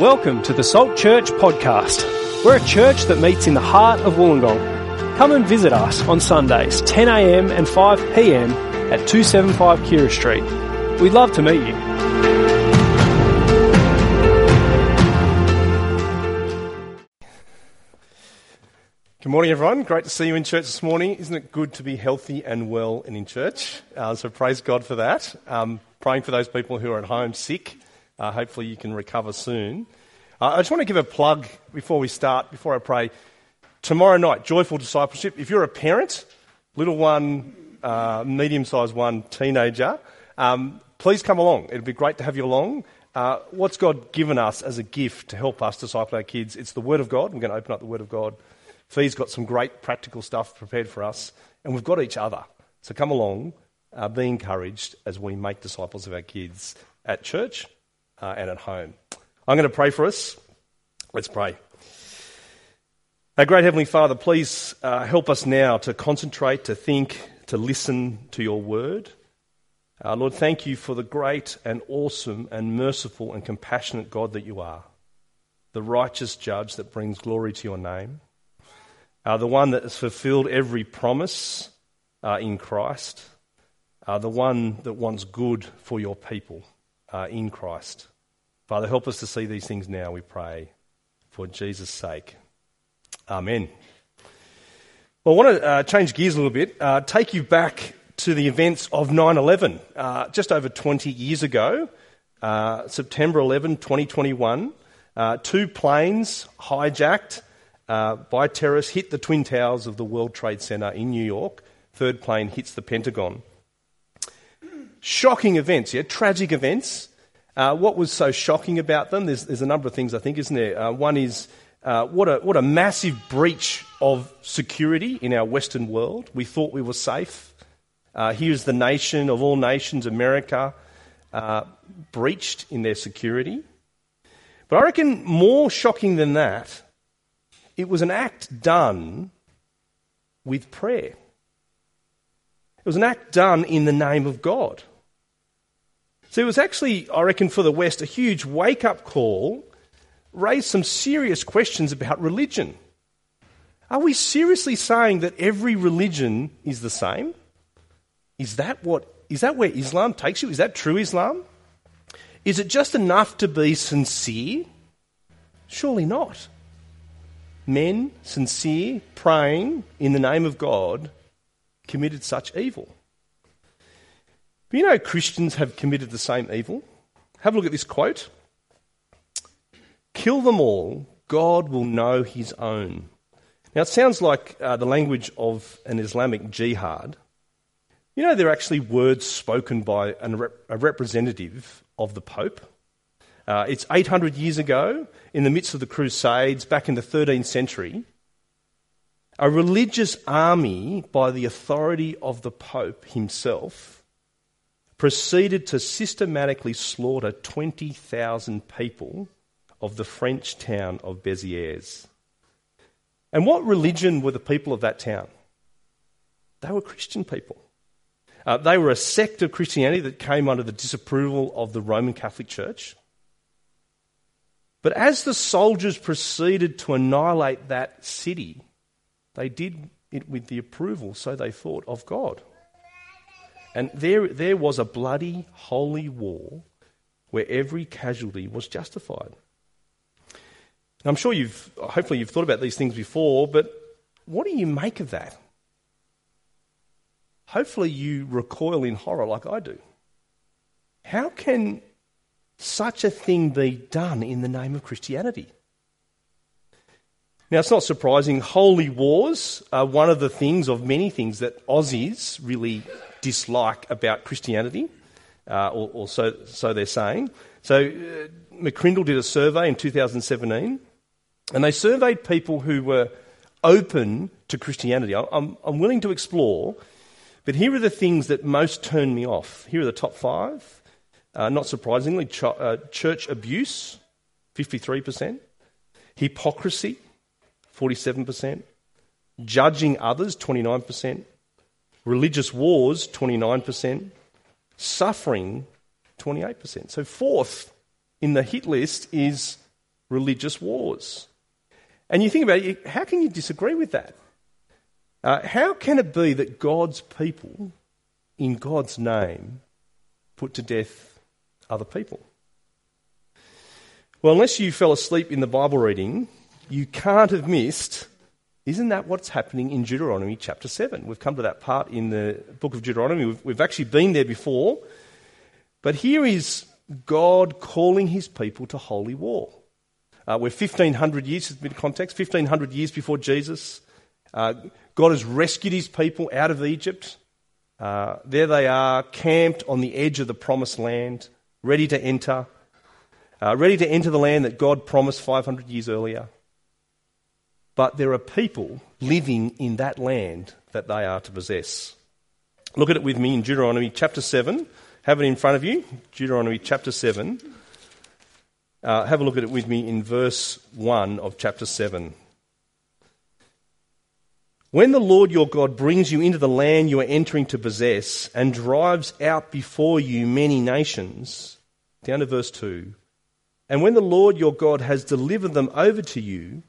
Welcome to the Salt Church podcast. We're a church that meets in the heart of Wollongong. Come and visit us on Sundays, 10am and 5pm at 275 Keira Street. We'd love to meet you. Good morning, everyone. Great to see you in church this morning. Isn't it good to be healthy and well and in church? Uh, so praise God for that. Um, praying for those people who are at home sick. Uh, hopefully you can recover soon. Uh, I just want to give a plug before we start, before I pray. Tomorrow night, Joyful Discipleship. If you're a parent, little one, uh, medium sized one, teenager, um, please come along. It'd be great to have you along. Uh, what's God given us as a gift to help us disciple our kids? It's the Word of God. We're going to open up the Word of God. Fee's got some great practical stuff prepared for us, and we've got each other. So come along, uh, be encouraged as we make disciples of our kids at church uh, and at home. I'm going to pray for us. Let's pray. Our great Heavenly Father, please uh, help us now to concentrate, to think, to listen to your word. Uh, Lord, thank you for the great and awesome and merciful and compassionate God that you are, the righteous judge that brings glory to your name uh, the one that has fulfilled every promise uh, in Christ, uh, the one that wants good for your people uh, in Christ. Father, help us to see these things now, we pray, for Jesus' sake. Amen. Well, I want to uh, change gears a little bit, uh, take you back to the events of 9 11, just over 20 years ago, September 11, 2021. two planes hijacked uh, by terrorists hit the Twin Towers of the World Trade Center in New York. Third plane hits the Pentagon. Shocking events, yeah, tragic events. Uh, what was so shocking about them? There's, there's, a number of things, I think, isn't there? Uh, one is uh, what, a, what a massive breach of security in our Western world. We thought we were safe. Uh, here's the nation of all nations, America, uh, breached in their security. But I reckon more shocking than that it was an act done with prayer. It was an act done in the name of God. So it was actually, I reckon, for the West, a huge wake up call, raised some serious questions about religion. Are we seriously saying that every religion is the same? Is that what is that where Islam takes you? Is that true Islam? Is it just enough to be sincere? Surely not men, sincere, praying in the name of God, committed such evil. But you know, Christians have committed the same evil. Have a look at this quote Kill them all, God will know his own. Now, it sounds like uh, the language of an Islamic jihad. You know, they're actually words spoken by rep- a representative of the Pope. Uh, it's 800 years ago, in the midst of the Crusades, back in the 13th century. A religious army, by the authority of the Pope himself, proceeded to systematically slaughter 20,000 people of the French town of Béziers. And what religion were the people of that town? They were Christian people. Uh, they were a sect of Christianity that came under the disapproval of the Roman Catholic Church. But as the soldiers proceeded to annihilate that city, they did it with the approval, so they thought, of God. And there, there was a bloody, holy war where every casualty was justified. I'm sure you've, hopefully, you've thought about these things before, but what do you make of that? Hopefully, you recoil in horror like I do. How can such a thing be done in the name of Christianity? Now, it's not surprising. Holy wars are one of the things, of many things, that Aussies really dislike about Christianity, uh, or, or so, so, they're saying. So, uh, McCrindle did a survey in 2017, and they surveyed people who were open to Christianity. I'm, I'm willing to explore, but here are the things that most turn me off. Here are the top five. Uh, not surprisingly, ch- uh, church abuse, 53%. Hypocrisy, 47%. Judging others, 29%. Religious wars, 29%. Suffering, 28%. So, fourth in the hit list is religious wars. And you think about it, how can you disagree with that? Uh, how can it be that God's people, in God's name, put to death other people? Well, unless you fell asleep in the Bible reading, you can't have missed. Isn't that what's happening in Deuteronomy chapter 7? We've come to that part in the book of Deuteronomy. We've, we've actually been there before. But here is God calling his people to holy war. Uh, we're 1500 years, bit of context, 1500 years before Jesus. Uh, God has rescued his people out of Egypt. Uh, there they are, camped on the edge of the promised land, ready to enter uh, ready to enter the land that God promised 500 years earlier. But there are people living in that land that they are to possess. Look at it with me in Deuteronomy chapter 7. Have it in front of you. Deuteronomy chapter 7. Uh, have a look at it with me in verse 1 of chapter 7. When the Lord your God brings you into the land you are entering to possess and drives out before you many nations, down to verse 2 and when the Lord your God has delivered them over to you,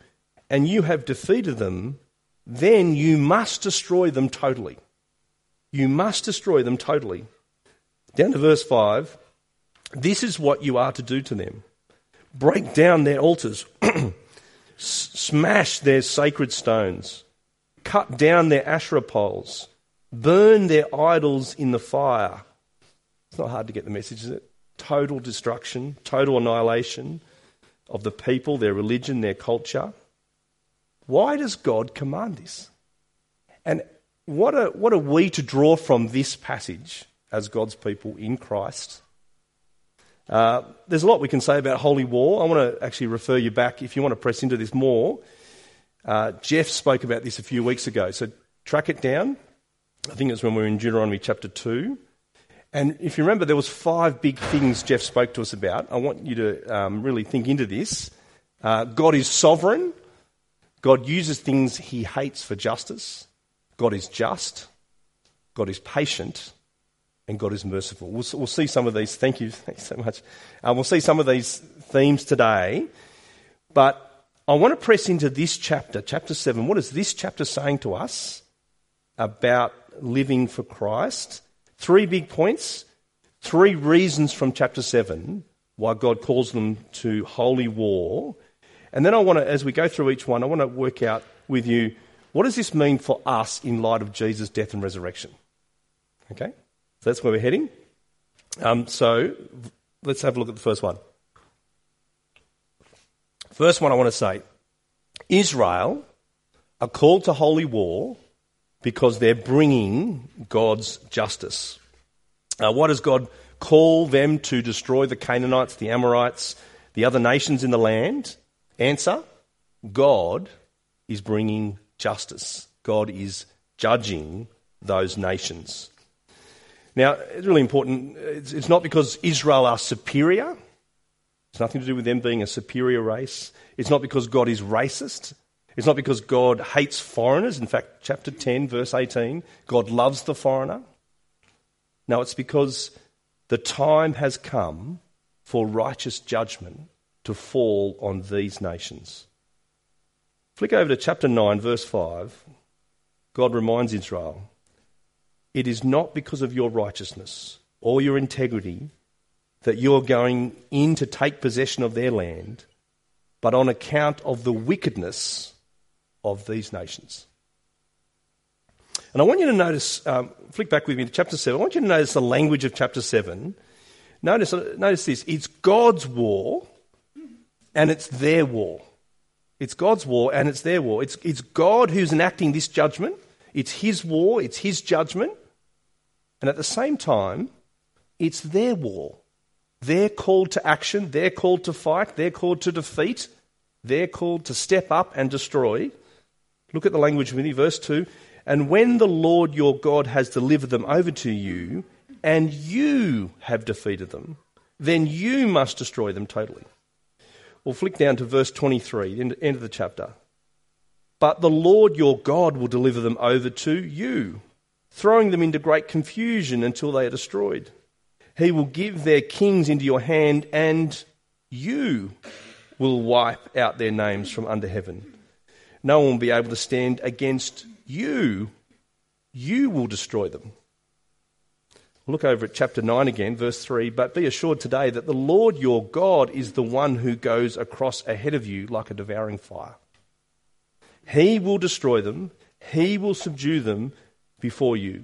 and you have defeated them, then you must destroy them totally. You must destroy them totally. Down to verse 5 this is what you are to do to them break down their altars, smash their sacred stones, cut down their Asherah poles, burn their idols in the fire. It's not hard to get the message, is it? total destruction, total annihilation of the people, their religion, their culture. Why does God command this? And what are, what are we to draw from this passage as God's people in Christ? Uh, there's a lot we can say about holy war. I want to actually refer you back, if you want to press into this more. Uh, Jeff spoke about this a few weeks ago, so track it down. I think it's when we were in Deuteronomy chapter 2. And if you remember, there was five big things Jeff spoke to us about. I want you to um, really think into this. Uh, God is sovereign. God uses things he hates for justice. God is just. God is patient. And God is merciful. We'll, we'll see some of these. Thank you. Thank you so much. Uh, we'll see some of these themes today. But I want to press into this chapter, chapter 7. What is this chapter saying to us about living for Christ? Three big points, three reasons from chapter 7 why God calls them to holy war. And then I want to, as we go through each one, I want to work out with you what does this mean for us in light of Jesus' death and resurrection? Okay? So that's where we're heading. Um, so let's have a look at the first one. First one I want to say Israel are called to holy war because they're bringing God's justice. Uh, what does God call them to destroy the Canaanites, the Amorites, the other nations in the land? Answer God is bringing justice. God is judging those nations. Now, it's really important. It's, it's not because Israel are superior. It's nothing to do with them being a superior race. It's not because God is racist. It's not because God hates foreigners. In fact, chapter 10, verse 18, God loves the foreigner. No, it's because the time has come for righteous judgment to fall on these nations. Flick over to chapter 9, verse 5. God reminds Israel it is not because of your righteousness or your integrity that you're going in to take possession of their land, but on account of the wickedness of these nations. And I want you to notice, um, flick back with me to chapter 7. I want you to notice the language of chapter 7. Notice, notice this it's God's war and it's their war. It's God's war and it's their war. It's, it's God who's enacting this judgment. It's His war, it's His judgment. And at the same time, it's their war. They're called to action, they're called to fight, they're called to defeat, they're called to step up and destroy. Look at the language with me, verse 2. And when the Lord your God has delivered them over to you, and you have defeated them, then you must destroy them totally. We'll flick down to verse 23, the end of the chapter. But the Lord your God will deliver them over to you, throwing them into great confusion until they are destroyed. He will give their kings into your hand, and you will wipe out their names from under heaven. No one will be able to stand against you. You will destroy them. Look over at chapter 9 again, verse 3. But be assured today that the Lord your God is the one who goes across ahead of you like a devouring fire. He will destroy them, he will subdue them before you,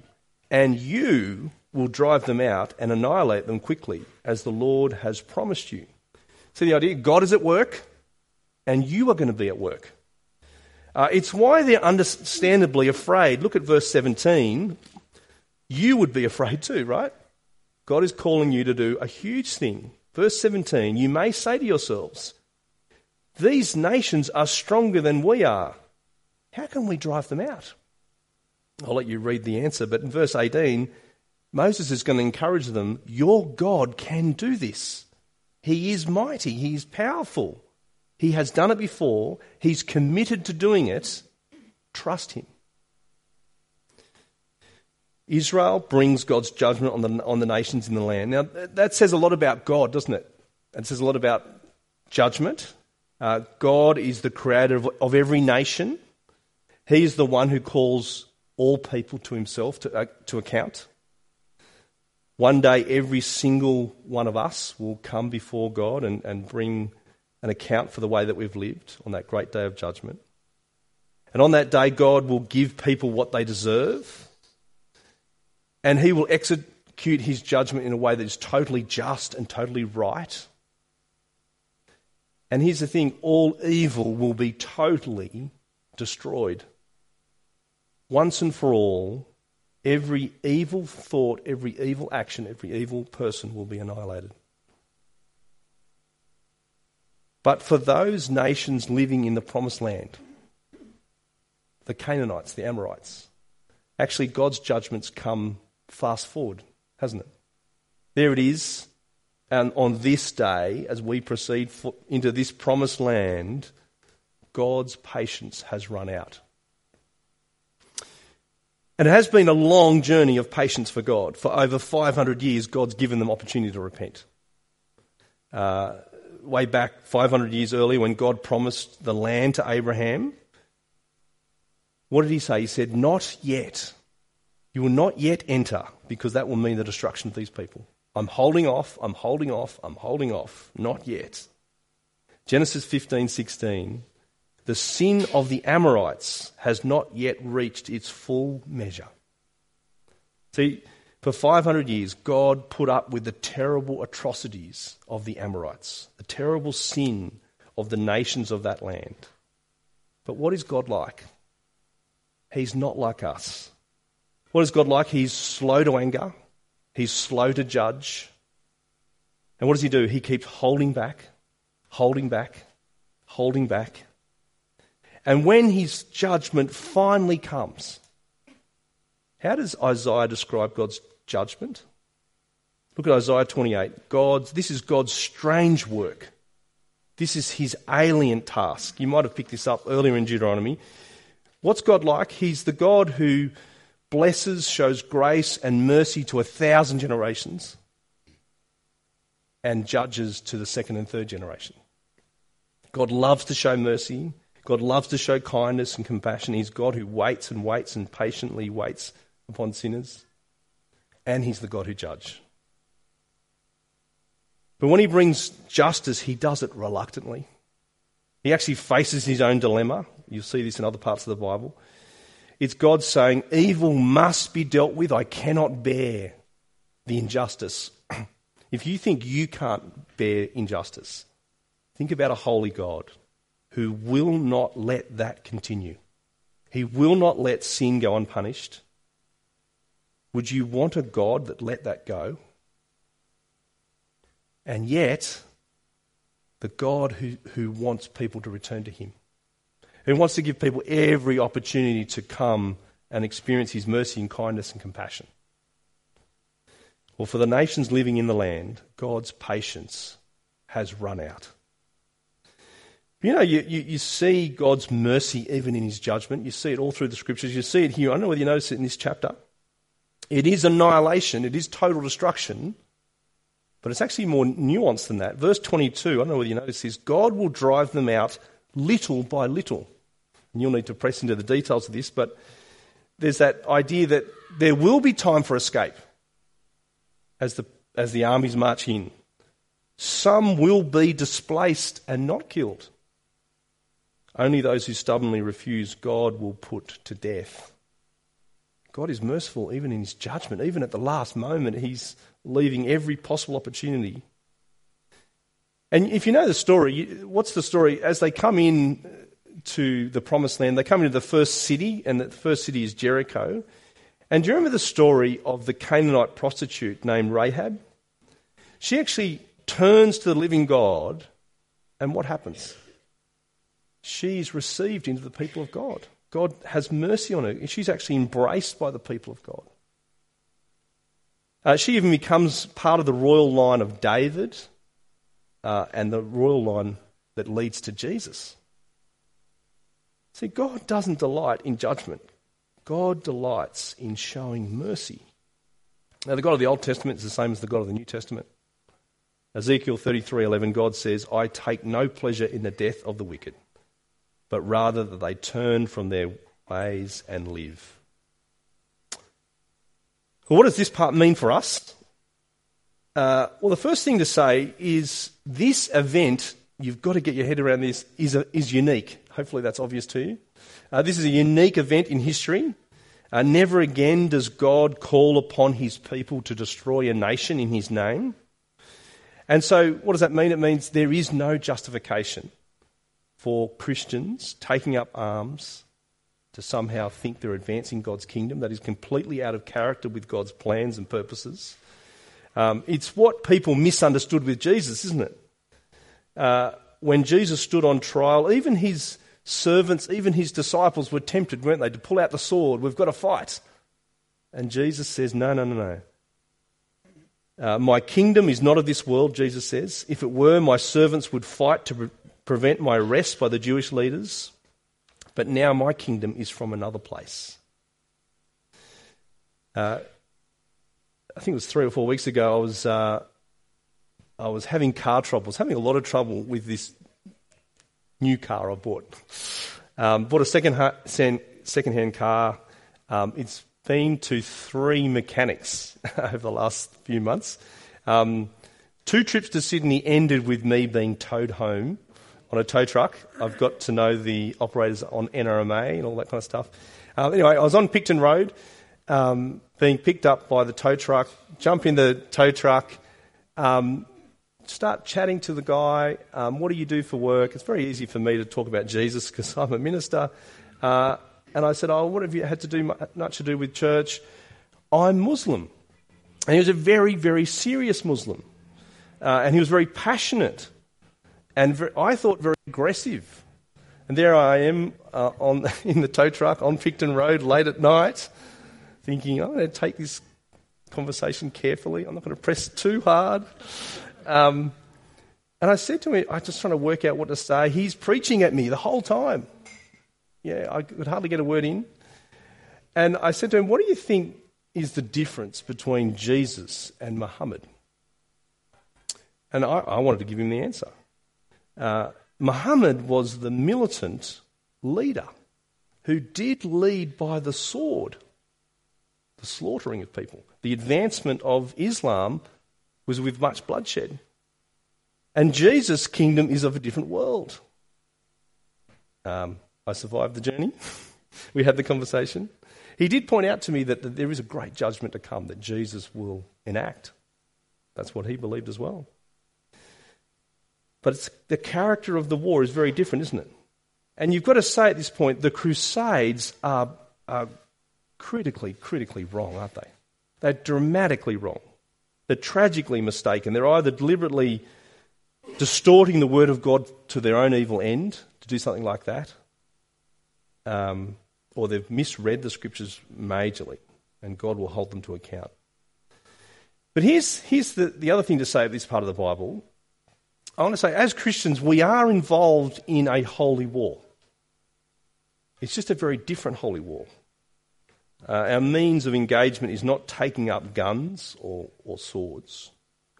and you will drive them out and annihilate them quickly, as the Lord has promised you. See the idea? God is at work, and you are going to be at work. Uh, it's why they're understandably afraid. Look at verse 17 you would be afraid too, right? God is calling you to do a huge thing. Verse 17, you may say to yourselves, These nations are stronger than we are. How can we drive them out? I'll let you read the answer, but in verse 18, Moses is going to encourage them Your God can do this. He is mighty, He is powerful. He has done it before, He's committed to doing it. Trust Him. Israel brings God's judgment on the, on the nations in the land. Now, that says a lot about God, doesn't it? It says a lot about judgment. Uh, God is the creator of, of, every nation. He is the one who calls all people to himself to, uh, to account. One day, every single one of us will come before God and, and bring an account for the way that we've lived on that great day of judgment. And on that day, God will give people what they deserve and he will execute his judgment in a way that is totally just and totally right. And here's the thing all evil will be totally destroyed. Once and for all, every evil thought, every evil action, every evil person will be annihilated. But for those nations living in the promised land, the Canaanites, the Amorites, actually God's judgments come fast forward, hasn't it? There it is. And on this day, as we proceed into this promised land, God's patience has run out. And it has been a long journey of patience for God. For over 500 years, God's given them opportunity to repent. Uh, way back 500 years earlier, when God promised the land to Abraham, what did he say? He said, Not yet. You will not yet enter, because that will mean the destruction of these people. I'm holding off, I'm holding off, I'm holding off. Not yet. Genesis 15:16 The sin of the Amorites has not yet reached its full measure. See, for 500 years, God put up with the terrible atrocities of the Amorites, the terrible sin of the nations of that land. But what is God like? He's not like us. What is God like? He's slow to anger, He's slow to judge. And what does He do? He keeps holding back, holding back, holding back. And when His judgment finally comes, how does Isaiah describe God's judgment? Look at Isaiah 28. God's, this is God's strange work. This is his alien task. You might have picked this up earlier in Deuteronomy. What's God like? He's the God who blesses, shows grace and mercy to a thousand generations, and judges to the second and third generation. God loves to show mercy. God loves to show kindness and compassion. He's God who waits and waits and patiently waits upon sinners. And He's the God who judges. But when He brings justice, He does it reluctantly. He actually faces His own dilemma. You'll see this in other parts of the Bible. It's God saying, evil must be dealt with. I cannot bear the injustice. if you think you can't bear injustice, think about a holy God who will not let that continue. He will not let sin go unpunished. Would you want a God that let that go? And yet, the God who, who wants people to return to Him who wants to give people every opportunity to come and experience his mercy and kindness and compassion. Well, for the nations living in the land, God's patience has run out. You know, you, you, you, see God's mercy even in his judgment. You see it all through the scriptures. You see it here. I don't know whether you notice it in this chapter. It is annihilation, it is total destruction. But it's actually more nuanced than that. Verse 22, I don't know whether you notice this God will drive them out little by little. And you'll need to press into the details of this, but there's that idea that there will be time for escape as the, as the armies march in. Some will be displaced and not killed. Only those who stubbornly refuse God will put to death. God is merciful even in his judgment. Even at the last moment, he's leaving every possible opportunity. And if you know the story, what's the story? As they come in to the promised land, they come into the first city, and the first city is Jericho. And do you remember the story of the Canaanite prostitute named Rahab? She actually turns to the living God, and what happens? She's received into the people of God. God has mercy on her. She's actually embraced by the people of God. Uh, she even becomes part of the royal line of David uh, and the royal line that leads to Jesus. See, God doesn't delight in judgment, God delights in showing mercy. Now, the God of the Old Testament is the same as the God of the New Testament. Ezekiel 33:11 God says, "I take no pleasure in the death of the wicked, but rather that they turn from their ways and live." Well, what does this part mean for us? Uh, well, the first thing to say is this event, you've got to get your head around this, is, a, is unique. Hopefully that's obvious to you. Uh, this is a unique event in history. Uh, never again does God call upon his people to destroy a nation in his name. And so, what does that mean? It means there is no justification for Christians taking up arms to somehow think they're advancing God's kingdom. That is completely out of character with God's plans and purposes. Um, it's what people misunderstood with Jesus, isn't it? Uh, when Jesus stood on trial, even his servants, even his disciples were tempted, weren't they, to pull out the sword. We've got to fight. And Jesus says, No, no, no, no. Uh, my kingdom is not of this world, Jesus says. If it were, my servants would fight to pre- prevent my arrest by the Jewish leaders. But now my kingdom is from another place. Uh, I think it was three or four weeks ago, I was, uh, I was having car trouble. I was having a lot of trouble with this new car I bought. Um, bought a second ha- second-hand car. Um, it's been to three mechanics over the last few months. Um, two trips to Sydney ended with me being towed home on a tow truck. I've got to know the operators on NRMA and all that kind of stuff. Um, anyway, I was on Picton Road, um, being picked up by the tow truck, jump in the tow truck, um, start chatting to the guy. Um, what do you do for work? It's very easy for me to talk about Jesus because I'm a minister. Uh, and I said, Oh, what have you had to do much to do with church? I'm Muslim. And he was a very, very serious Muslim. Uh, and he was very passionate and very, I thought very aggressive. And there I am uh, on, in the tow truck on Picton Road late at night, thinking, I'm going to take this conversation carefully. I'm not going to press too hard. Um, and I said to him, I'm just trying to work out what to say. He's preaching at me the whole time. Yeah, I could hardly get a word in. And I said to him, What do you think is the difference between Jesus and Muhammad? And I, I wanted to give him the answer. Uh, Muhammad was the militant leader who did lead by the sword, the slaughtering of people. The advancement of Islam was with much bloodshed. And Jesus' kingdom is of a different world. Um, I survived the journey. we had the conversation. He did point out to me that, that there is a great judgment to come that Jesus will enact. That's what he believed as well. But the character of the war is very different, isn't it? And you've got to say at this point, the Crusades are, are critically, critically wrong, aren't they? They're dramatically wrong. They're tragically mistaken. They're either deliberately distorting the word of God to their own evil end, to do something like that, um, or they've misread the scriptures majorly, and God will hold them to account. But here's, here's the, the other thing to say of this part of the Bible I want to say, as Christians, we are involved in a holy war. It's just a very different holy war. Uh, our means of engagement is not taking up guns or, or swords.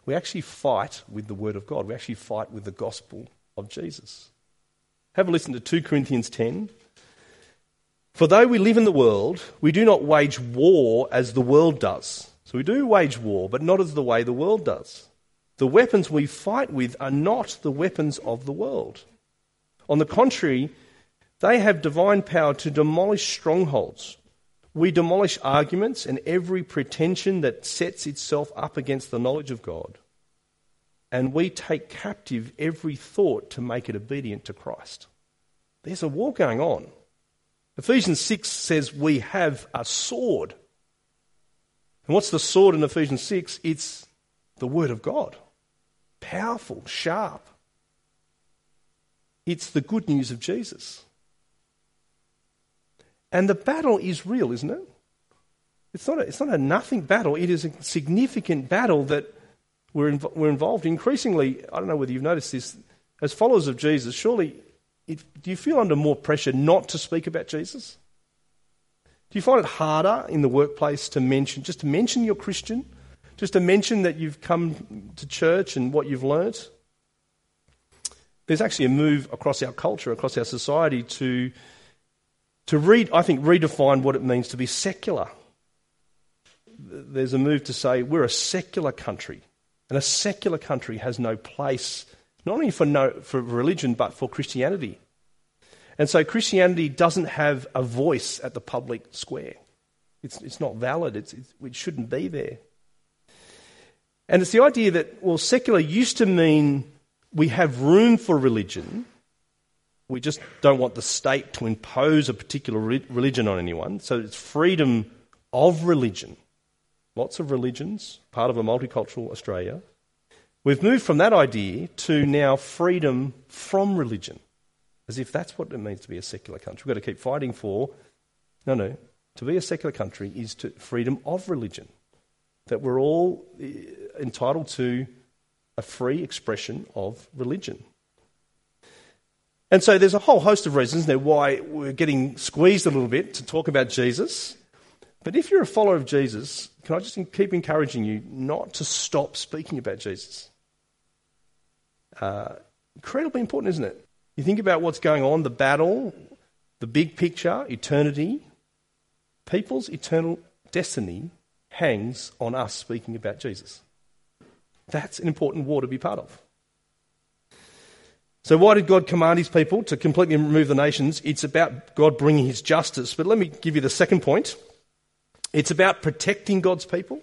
We actually fight with the Word of God. We actually fight with the gospel of Jesus. Have a listen to 2 Corinthians 10. For though we live in the world, we do not wage war as the world does. So we do wage war, but not as the way the world does. The weapons we fight with are not the weapons of the world. On the contrary, they have divine power to demolish strongholds. We demolish arguments and every pretension that sets itself up against the knowledge of God. And we take captive every thought to make it obedient to Christ. There's a war going on. Ephesians 6 says we have a sword. And what's the sword in Ephesians 6? It's the Word of God. Powerful, sharp. It's the good news of Jesus. And the battle is real, isn't it? It's not a, it's not a nothing battle, it is a significant battle that we're, inv- we're involved in. Increasingly, I don't know whether you've noticed this, as followers of Jesus, surely it, do you feel under more pressure not to speak about Jesus? Do you find it harder in the workplace to mention, just to mention you're Christian? Just to mention that you've come to church and what you've learnt? There's actually a move across our culture, across our society to to read, I think, redefine what it means to be secular. There's a move to say we're a secular country, and a secular country has no place not only for, no, for religion but for Christianity. And so Christianity doesn't have a voice at the public square. It's, it's not valid. It's, it's, it shouldn't be there. And it's the idea that, well, secular used to mean we have room for religion, we just don't want the state to impose a particular re- religion on anyone. So it's freedom of religion. Lots of religions, part of a multicultural Australia. We've moved from that idea to now freedom from religion, as if that's what it means to be a secular country. We've got to keep fighting for. No, no. To be a secular country is to freedom of religion. That we're all eh, entitled to a free expression of religion. And so there's a whole host of reasons now why we're getting squeezed a little bit to talk about Jesus. But if you're a follower of Jesus, can I just keep encouraging you not to stop speaking about Jesus? Uh, incredibly important, isn't it? You think about what's going on, the battle, the big picture, eternity. People's eternal destiny hangs on us speaking about Jesus. That's an important war to be part of. So, why did God command his people to completely remove the nations? It's about God bringing his justice. But let me give you the second point it's about protecting God's people.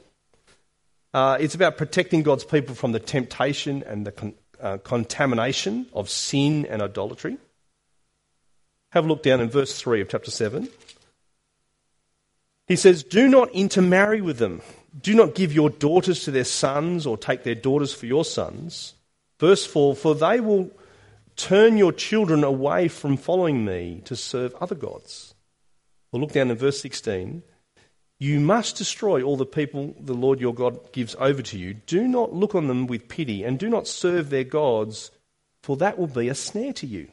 Uh, it's about protecting God's people from the temptation and the con- uh, contamination of sin and idolatry. Have a look down in verse 3 of chapter 7. He says, Do not intermarry with them. Do not give your daughters to their sons or take their daughters for your sons. Verse 4 For they will Turn your children away from following me to serve other gods. Well, look down in verse 16. You must destroy all the people the Lord your God gives over to you. Do not look on them with pity, and do not serve their gods, for that will be a snare to you.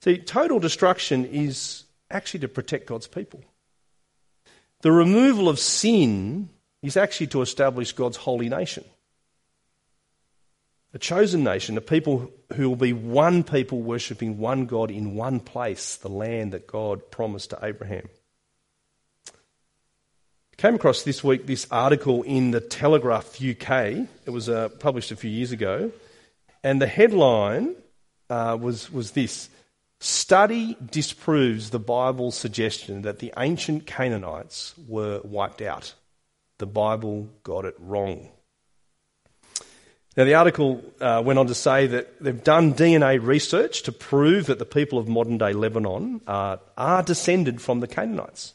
See, total destruction is actually to protect God's people. The removal of sin is actually to establish God's holy nation a chosen nation, a people who will be one people worshipping one God in one place, the land that God promised to Abraham. I came across this week this article in the Telegraph UK. It was uh, published a few years ago, and the headline uh, was was this: "Study disproves the Bible's suggestion that the ancient Canaanites were wiped out. The Bible got it wrong." Now, the article uh, went on to say that they've done DNA research to prove that the people of modern day Lebanon are, are descended from the Canaanites.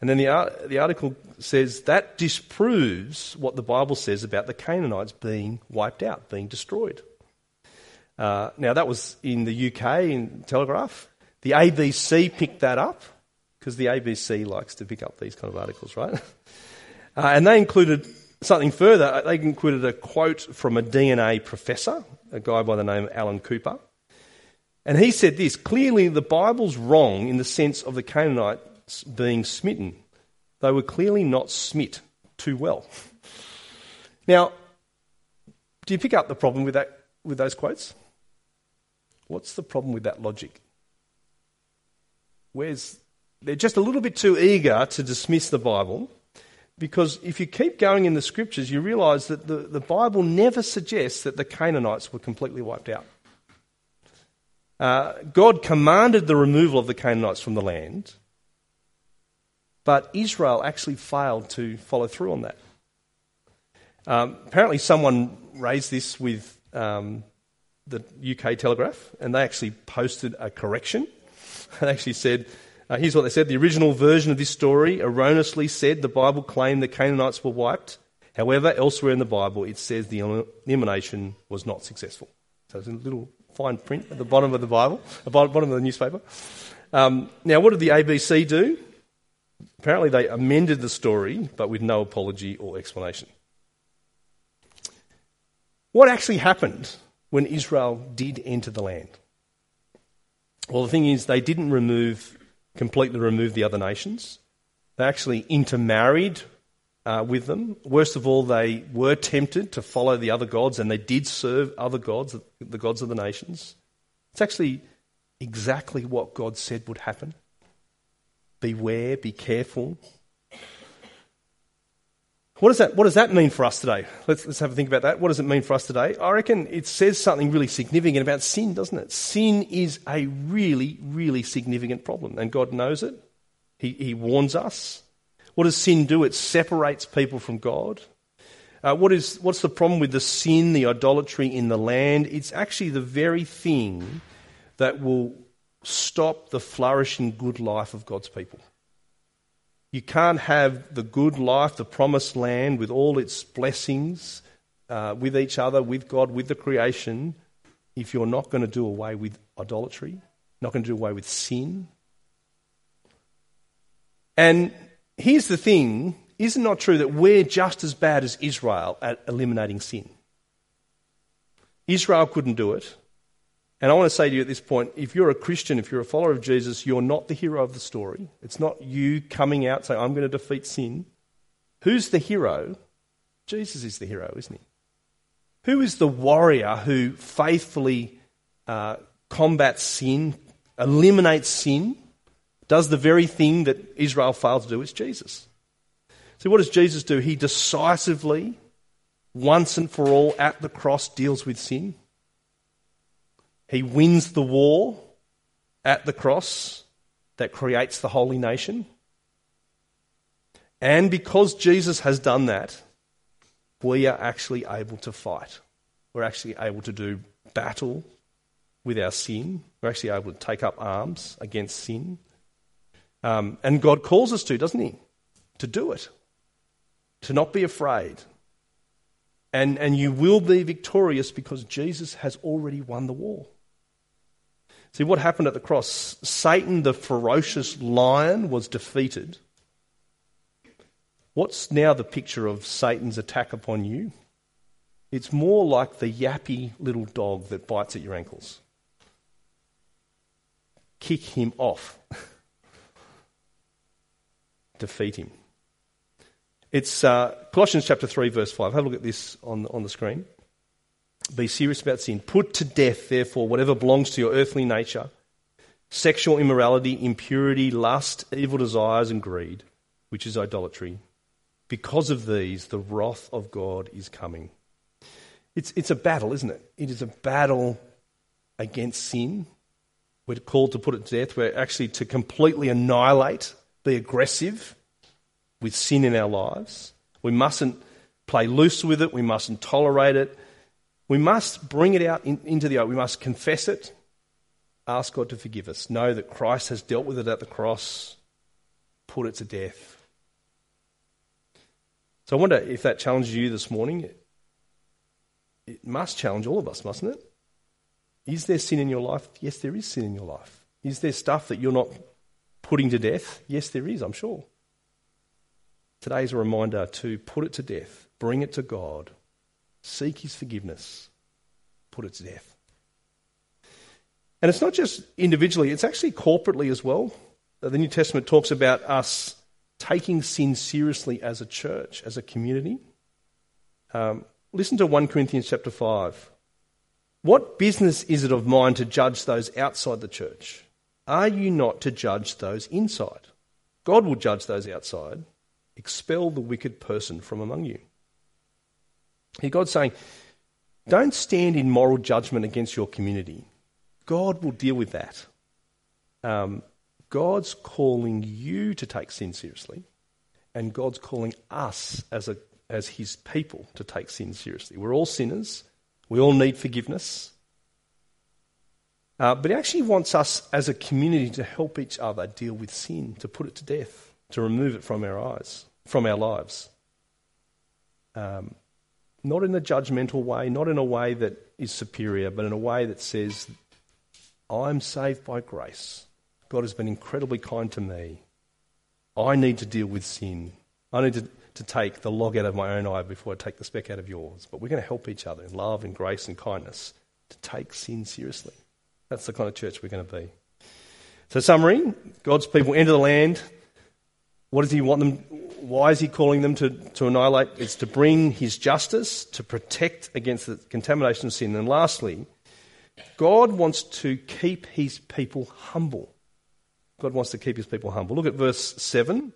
And then the, uh, the article says that disproves what the Bible says about the Canaanites being wiped out, being destroyed. Uh, now, that was in the UK, in Telegraph. The ABC picked that up, because the ABC likes to pick up these kind of articles, right? Uh, and they included something further, uh, they included a quote from a DNA professor, a guy by the name of Alan Cooper. And he said this clearly, the Bible's wrong in the sense of the Canaanites being smitten. They were clearly not smit too well. Now, do you pick up the problem with, that, with those quotes? What's the problem with that logic? Where's, they're just a little bit too eager to dismiss the Bible because if you keep going in the scriptures, you realize that the, the Bible never suggests that the Canaanites were completely wiped out. Uh, God commanded the removal of the Canaanites from the land, but Israel actually failed to follow through on that. Um, apparently, someone raised this with um, the UK Telegraph, and they actually posted a correction. They actually said, uh, here's what they said the original version of this story erroneously said the Bible claimed the Canaanites were wiped. However, elsewhere in the Bible, it says the elimination was not successful. So it's a little fine print at the bottom of the Bible, at the bottom of the newspaper. Um, now, what did the ABC do? Apparently, they amended the story, but with no apology or explanation. What actually happened when Israel did enter the land? Well, the thing is, they didn't remove, completely remove the other nations. They actually intermarried uh, with them. Worst of all, they were tempted to follow the other gods, and they did serve other gods, the gods of the nations. It's actually exactly what God said would happen. Beware, be careful, what does that, what does that mean for us today? Let's, let's have a think about that. What does it mean for us today? I reckon it says something really significant about sin, doesn't it? Sin is a really, really significant problem, and God knows it. He, he warns us. What does sin do? It separates people from God. Uh, what is, what's the problem with the sin, the idolatry in the land? It's actually the very thing that will stop the flourishing good life of God's people. You can't have the good life, the promised land with all its blessings, uh, with each other, with God, with the creation, if you're not going to do away with idolatry, not going to do away with sin. And here's the thing is it not true that we're just as bad as Israel at eliminating sin? Israel couldn't do it. And I want to say to you at this point if you're a Christian, if you're a follower of Jesus, you're not the hero of the story. It's not you coming out saying, I'm going to defeat sin. Who's the hero? Jesus is the hero, isn't he? Who is the warrior who faithfully uh, combats sin, eliminates sin, does the very thing that Israel failed to do? It's Jesus. So, what does Jesus do? He decisively, once and for all, at the cross, deals with sin. He wins the war at the cross that creates the holy nation. And because Jesus has done that, we are actually able to fight. We're actually able to do battle with our sin. We're actually able to take up arms against sin. Um, and God calls us to, doesn't He? To do it. To not be afraid. And, and you will be victorious because Jesus has already won the war. See, what happened at the cross? Satan, the ferocious lion, was defeated. What's now the picture of Satan's attack upon you? It's more like the yappy little dog that bites at your ankles. Kick him off. Defeat him. It's uh, Colossians chapter 3, verse 5. Have a look at this on, on the screen. Be serious about sin. Put to death, therefore, whatever belongs to your earthly nature sexual immorality, impurity, lust, evil desires, and greed, which is idolatry. Because of these, the wrath of God is coming. It's, it's a battle, isn't it? It is a battle against sin. We're called to put it to death. We're actually to completely annihilate, be aggressive with sin in our lives. We mustn't play loose with it. We mustn't tolerate it. We must bring it out in, into the open. We must confess it, ask God to forgive us, know that Christ has dealt with it at the cross, put it to death. So I wonder if that challenges you this morning. It must challenge all of us, mustn't it? Is there sin in your life? Yes, there is sin in your life. Is there stuff that you're not putting to death? Yes, there is, I'm sure. Today is a reminder to put it to death, bring it to God, seek his forgiveness, put it to death. And it's not just individually, it's actually corporately as well. The New Testament talks about us taking sin seriously as a church, as a community. Um, listen to 1 Corinthians chapter 5. What business is it of mine to judge those outside the church? Are you not to judge those inside? God will judge those outside. Expel the wicked person from among you. Here, God's saying, don't stand in moral judgment against your community. God will deal with that. Um, God's calling you to take sin seriously, and God's calling us as, a, as His people to take sin seriously. We're all sinners, we all need forgiveness. Uh, but He actually wants us as a community to help each other deal with sin, to put it to death, to remove it from our eyes, from our lives. Um, not in a judgmental way, not in a way that is superior, but in a way that says, I'm saved by grace. God has been incredibly kind to me. I need to deal with sin. I need to, to take the log out of my own eye before I take the speck out of yours. But we're going to help each other in love and grace and kindness to take sin seriously. That's the kind of church we're going to be. So, summary God's people enter the land. What does He want them? Why is He calling them to, to annihilate? It's to bring His justice, to protect against the contamination of sin. And lastly, God wants to keep His people humble. God wants to keep His people humble. Look at verse 7,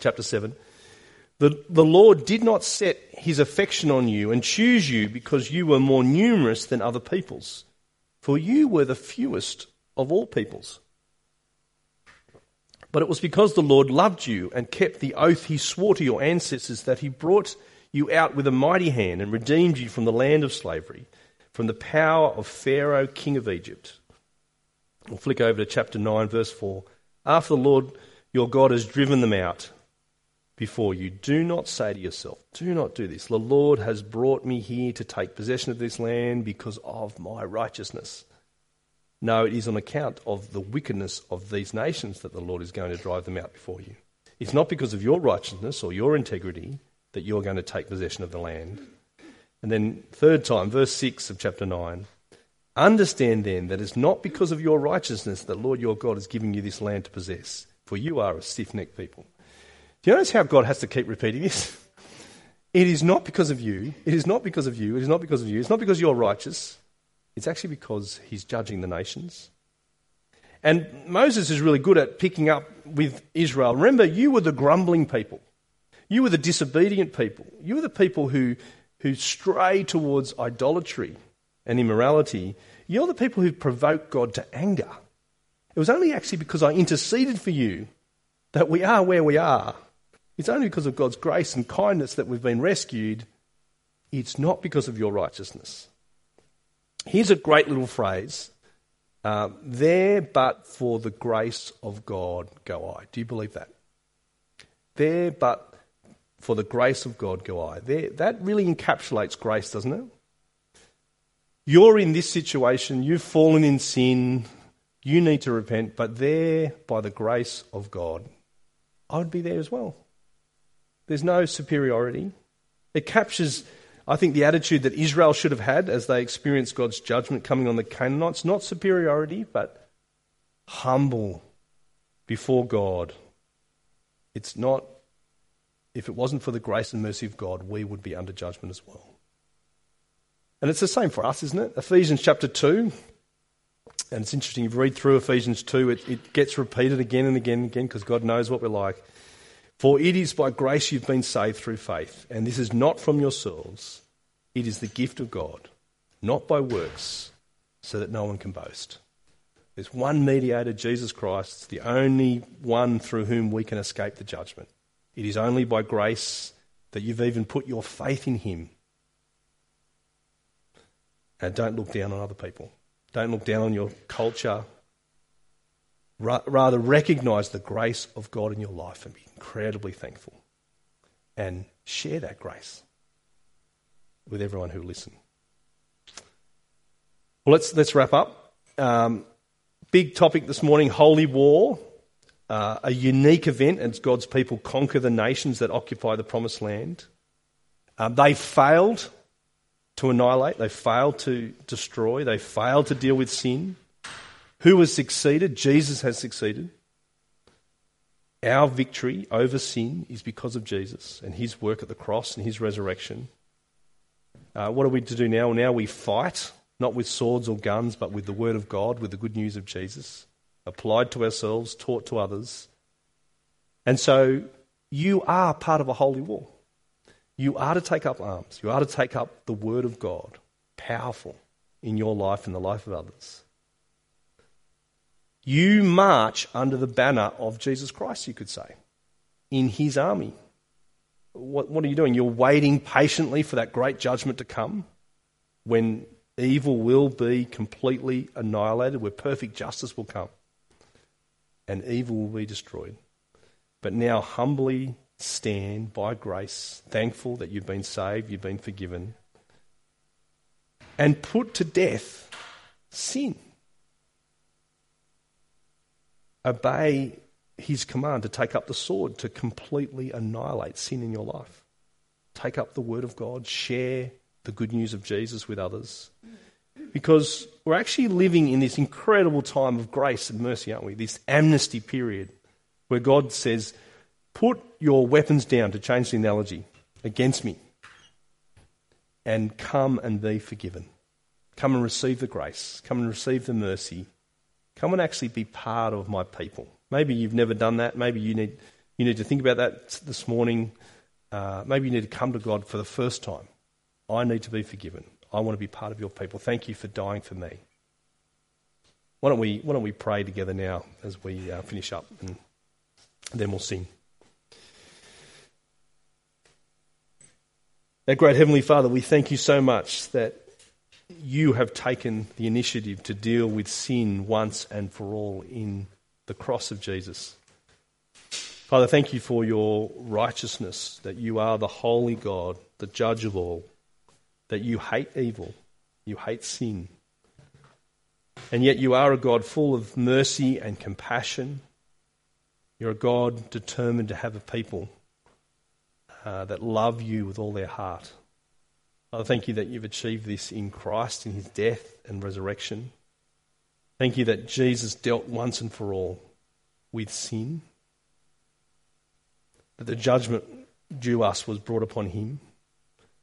chapter 7. The, the Lord did not set his affection on you and choose you because you were more numerous than other peoples, for you were the fewest of all peoples. But it was because the Lord loved you and kept the oath he swore to your ancestors that he brought you out with a mighty hand and redeemed you from the land of slavery, from the power of Pharaoh, king of Egypt. We'll flick over to chapter 9, verse 4. After the Lord your God has driven them out before you, do not say to yourself, Do not do this. The Lord has brought me here to take possession of this land because of my righteousness. No, it is on account of the wickedness of these nations that the Lord is going to drive them out before you. It's not because of your righteousness or your integrity that you're going to take possession of the land. And then, third time, verse 6 of chapter 9. Understand then that it's not because of your righteousness that Lord your God is giving you this land to possess, for you are a stiff necked people. Do you notice how God has to keep repeating this? It is not because of you. It is not because of you. It is not because of you. It's not because you're righteous. It's actually because he's judging the nations. And Moses is really good at picking up with Israel. Remember, you were the grumbling people. You were the disobedient people. You were the people who, who stray towards idolatry and immorality. You're the people who provoked God to anger. It was only actually because I interceded for you that we are where we are. It's only because of God's grace and kindness that we've been rescued. It's not because of your righteousness. Here's a great little phrase uh, There but for the grace of God go I. Do you believe that? There but for the grace of God go I. There, that really encapsulates grace, doesn't it? You're in this situation, you've fallen in sin, you need to repent, but there, by the grace of God, I would be there as well. There's no superiority. It captures I think the attitude that Israel should have had as they experienced God's judgment coming on the Canaanites, not superiority, but humble before God. It's not, if it wasn't for the grace and mercy of God, we would be under judgment as well. And it's the same for us, isn't it? Ephesians chapter 2. And it's interesting, you read through Ephesians 2, it, it gets repeated again and again and again because God knows what we're like. For it is by grace you've been saved through faith, and this is not from yourselves. It is the gift of God, not by works, so that no one can boast. There's one mediator, Jesus Christ. The only one through whom we can escape the judgment. It is only by grace that you've even put your faith in Him. And don't look down on other people. Don't look down on your culture, rather recognize the grace of God in your life and be incredibly thankful and share that grace with everyone who listen. Well, let's, let's wrap up. Um, big topic this morning Holy War, uh, a unique event as God's people conquer the nations that occupy the promised land. Um, they failed to annihilate, they failed to destroy, they failed to deal with sin. Who has succeeded? Jesus has succeeded. Our victory over sin is because of Jesus and his work at the cross and his resurrection. Uh, what are we to do now? Now we fight, not with swords or guns, but with the Word of God, with the good news of Jesus, applied to ourselves, taught to others. And so you are part of a holy war. You are to take up arms. You are to take up the Word of God, powerful in your life and the life of others. You march under the banner of Jesus Christ, you could say, in His army. What, what are you doing? You're waiting patiently for that great judgment to come when evil will be completely annihilated, where perfect justice will come and evil will be destroyed. But now humbly stand by grace, thankful that you've been saved, you've been forgiven, and put to death sin. Obey his command to take up the sword to completely annihilate sin in your life. Take up the word of God, share the good news of Jesus with others. Because we're actually living in this incredible time of grace and mercy, aren't we? This amnesty period where God says, Put your weapons down, to change the analogy, against me, and come and be forgiven. Come and receive the grace. Come and receive the mercy. Come and actually be part of my people. Maybe you've never done that. Maybe you need, you need to think about that this morning. Uh, maybe you need to come to God for the first time. I need to be forgiven. I want to be part of your people. Thank you for dying for me. Why don't we, why don't we pray together now as we uh, finish up and then we'll sing. Our great Heavenly Father, we thank you so much that you have taken the initiative to deal with sin once and for all in the cross of Jesus. Father, thank you for your righteousness, that you are the holy God, the judge of all, that you hate evil, you hate sin. And yet you are a God full of mercy and compassion. You're a God determined to have a people uh, that love you with all their heart. Father, thank you that you've achieved this in Christ, in his death and resurrection. Thank you that Jesus dealt once and for all with sin, that the judgment due us was brought upon him.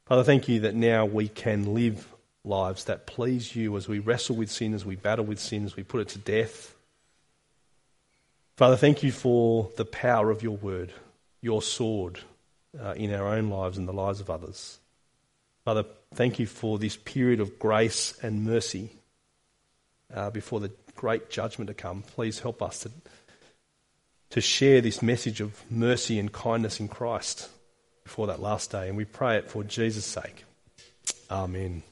Father, thank you that now we can live lives that please you as we wrestle with sin, as we battle with sin, as we put it to death. Father, thank you for the power of your word, your sword uh, in our own lives and the lives of others. Father, thank you for this period of grace and mercy uh, before the great judgment to come. Please help us to, to share this message of mercy and kindness in Christ before that last day. And we pray it for Jesus' sake. Amen.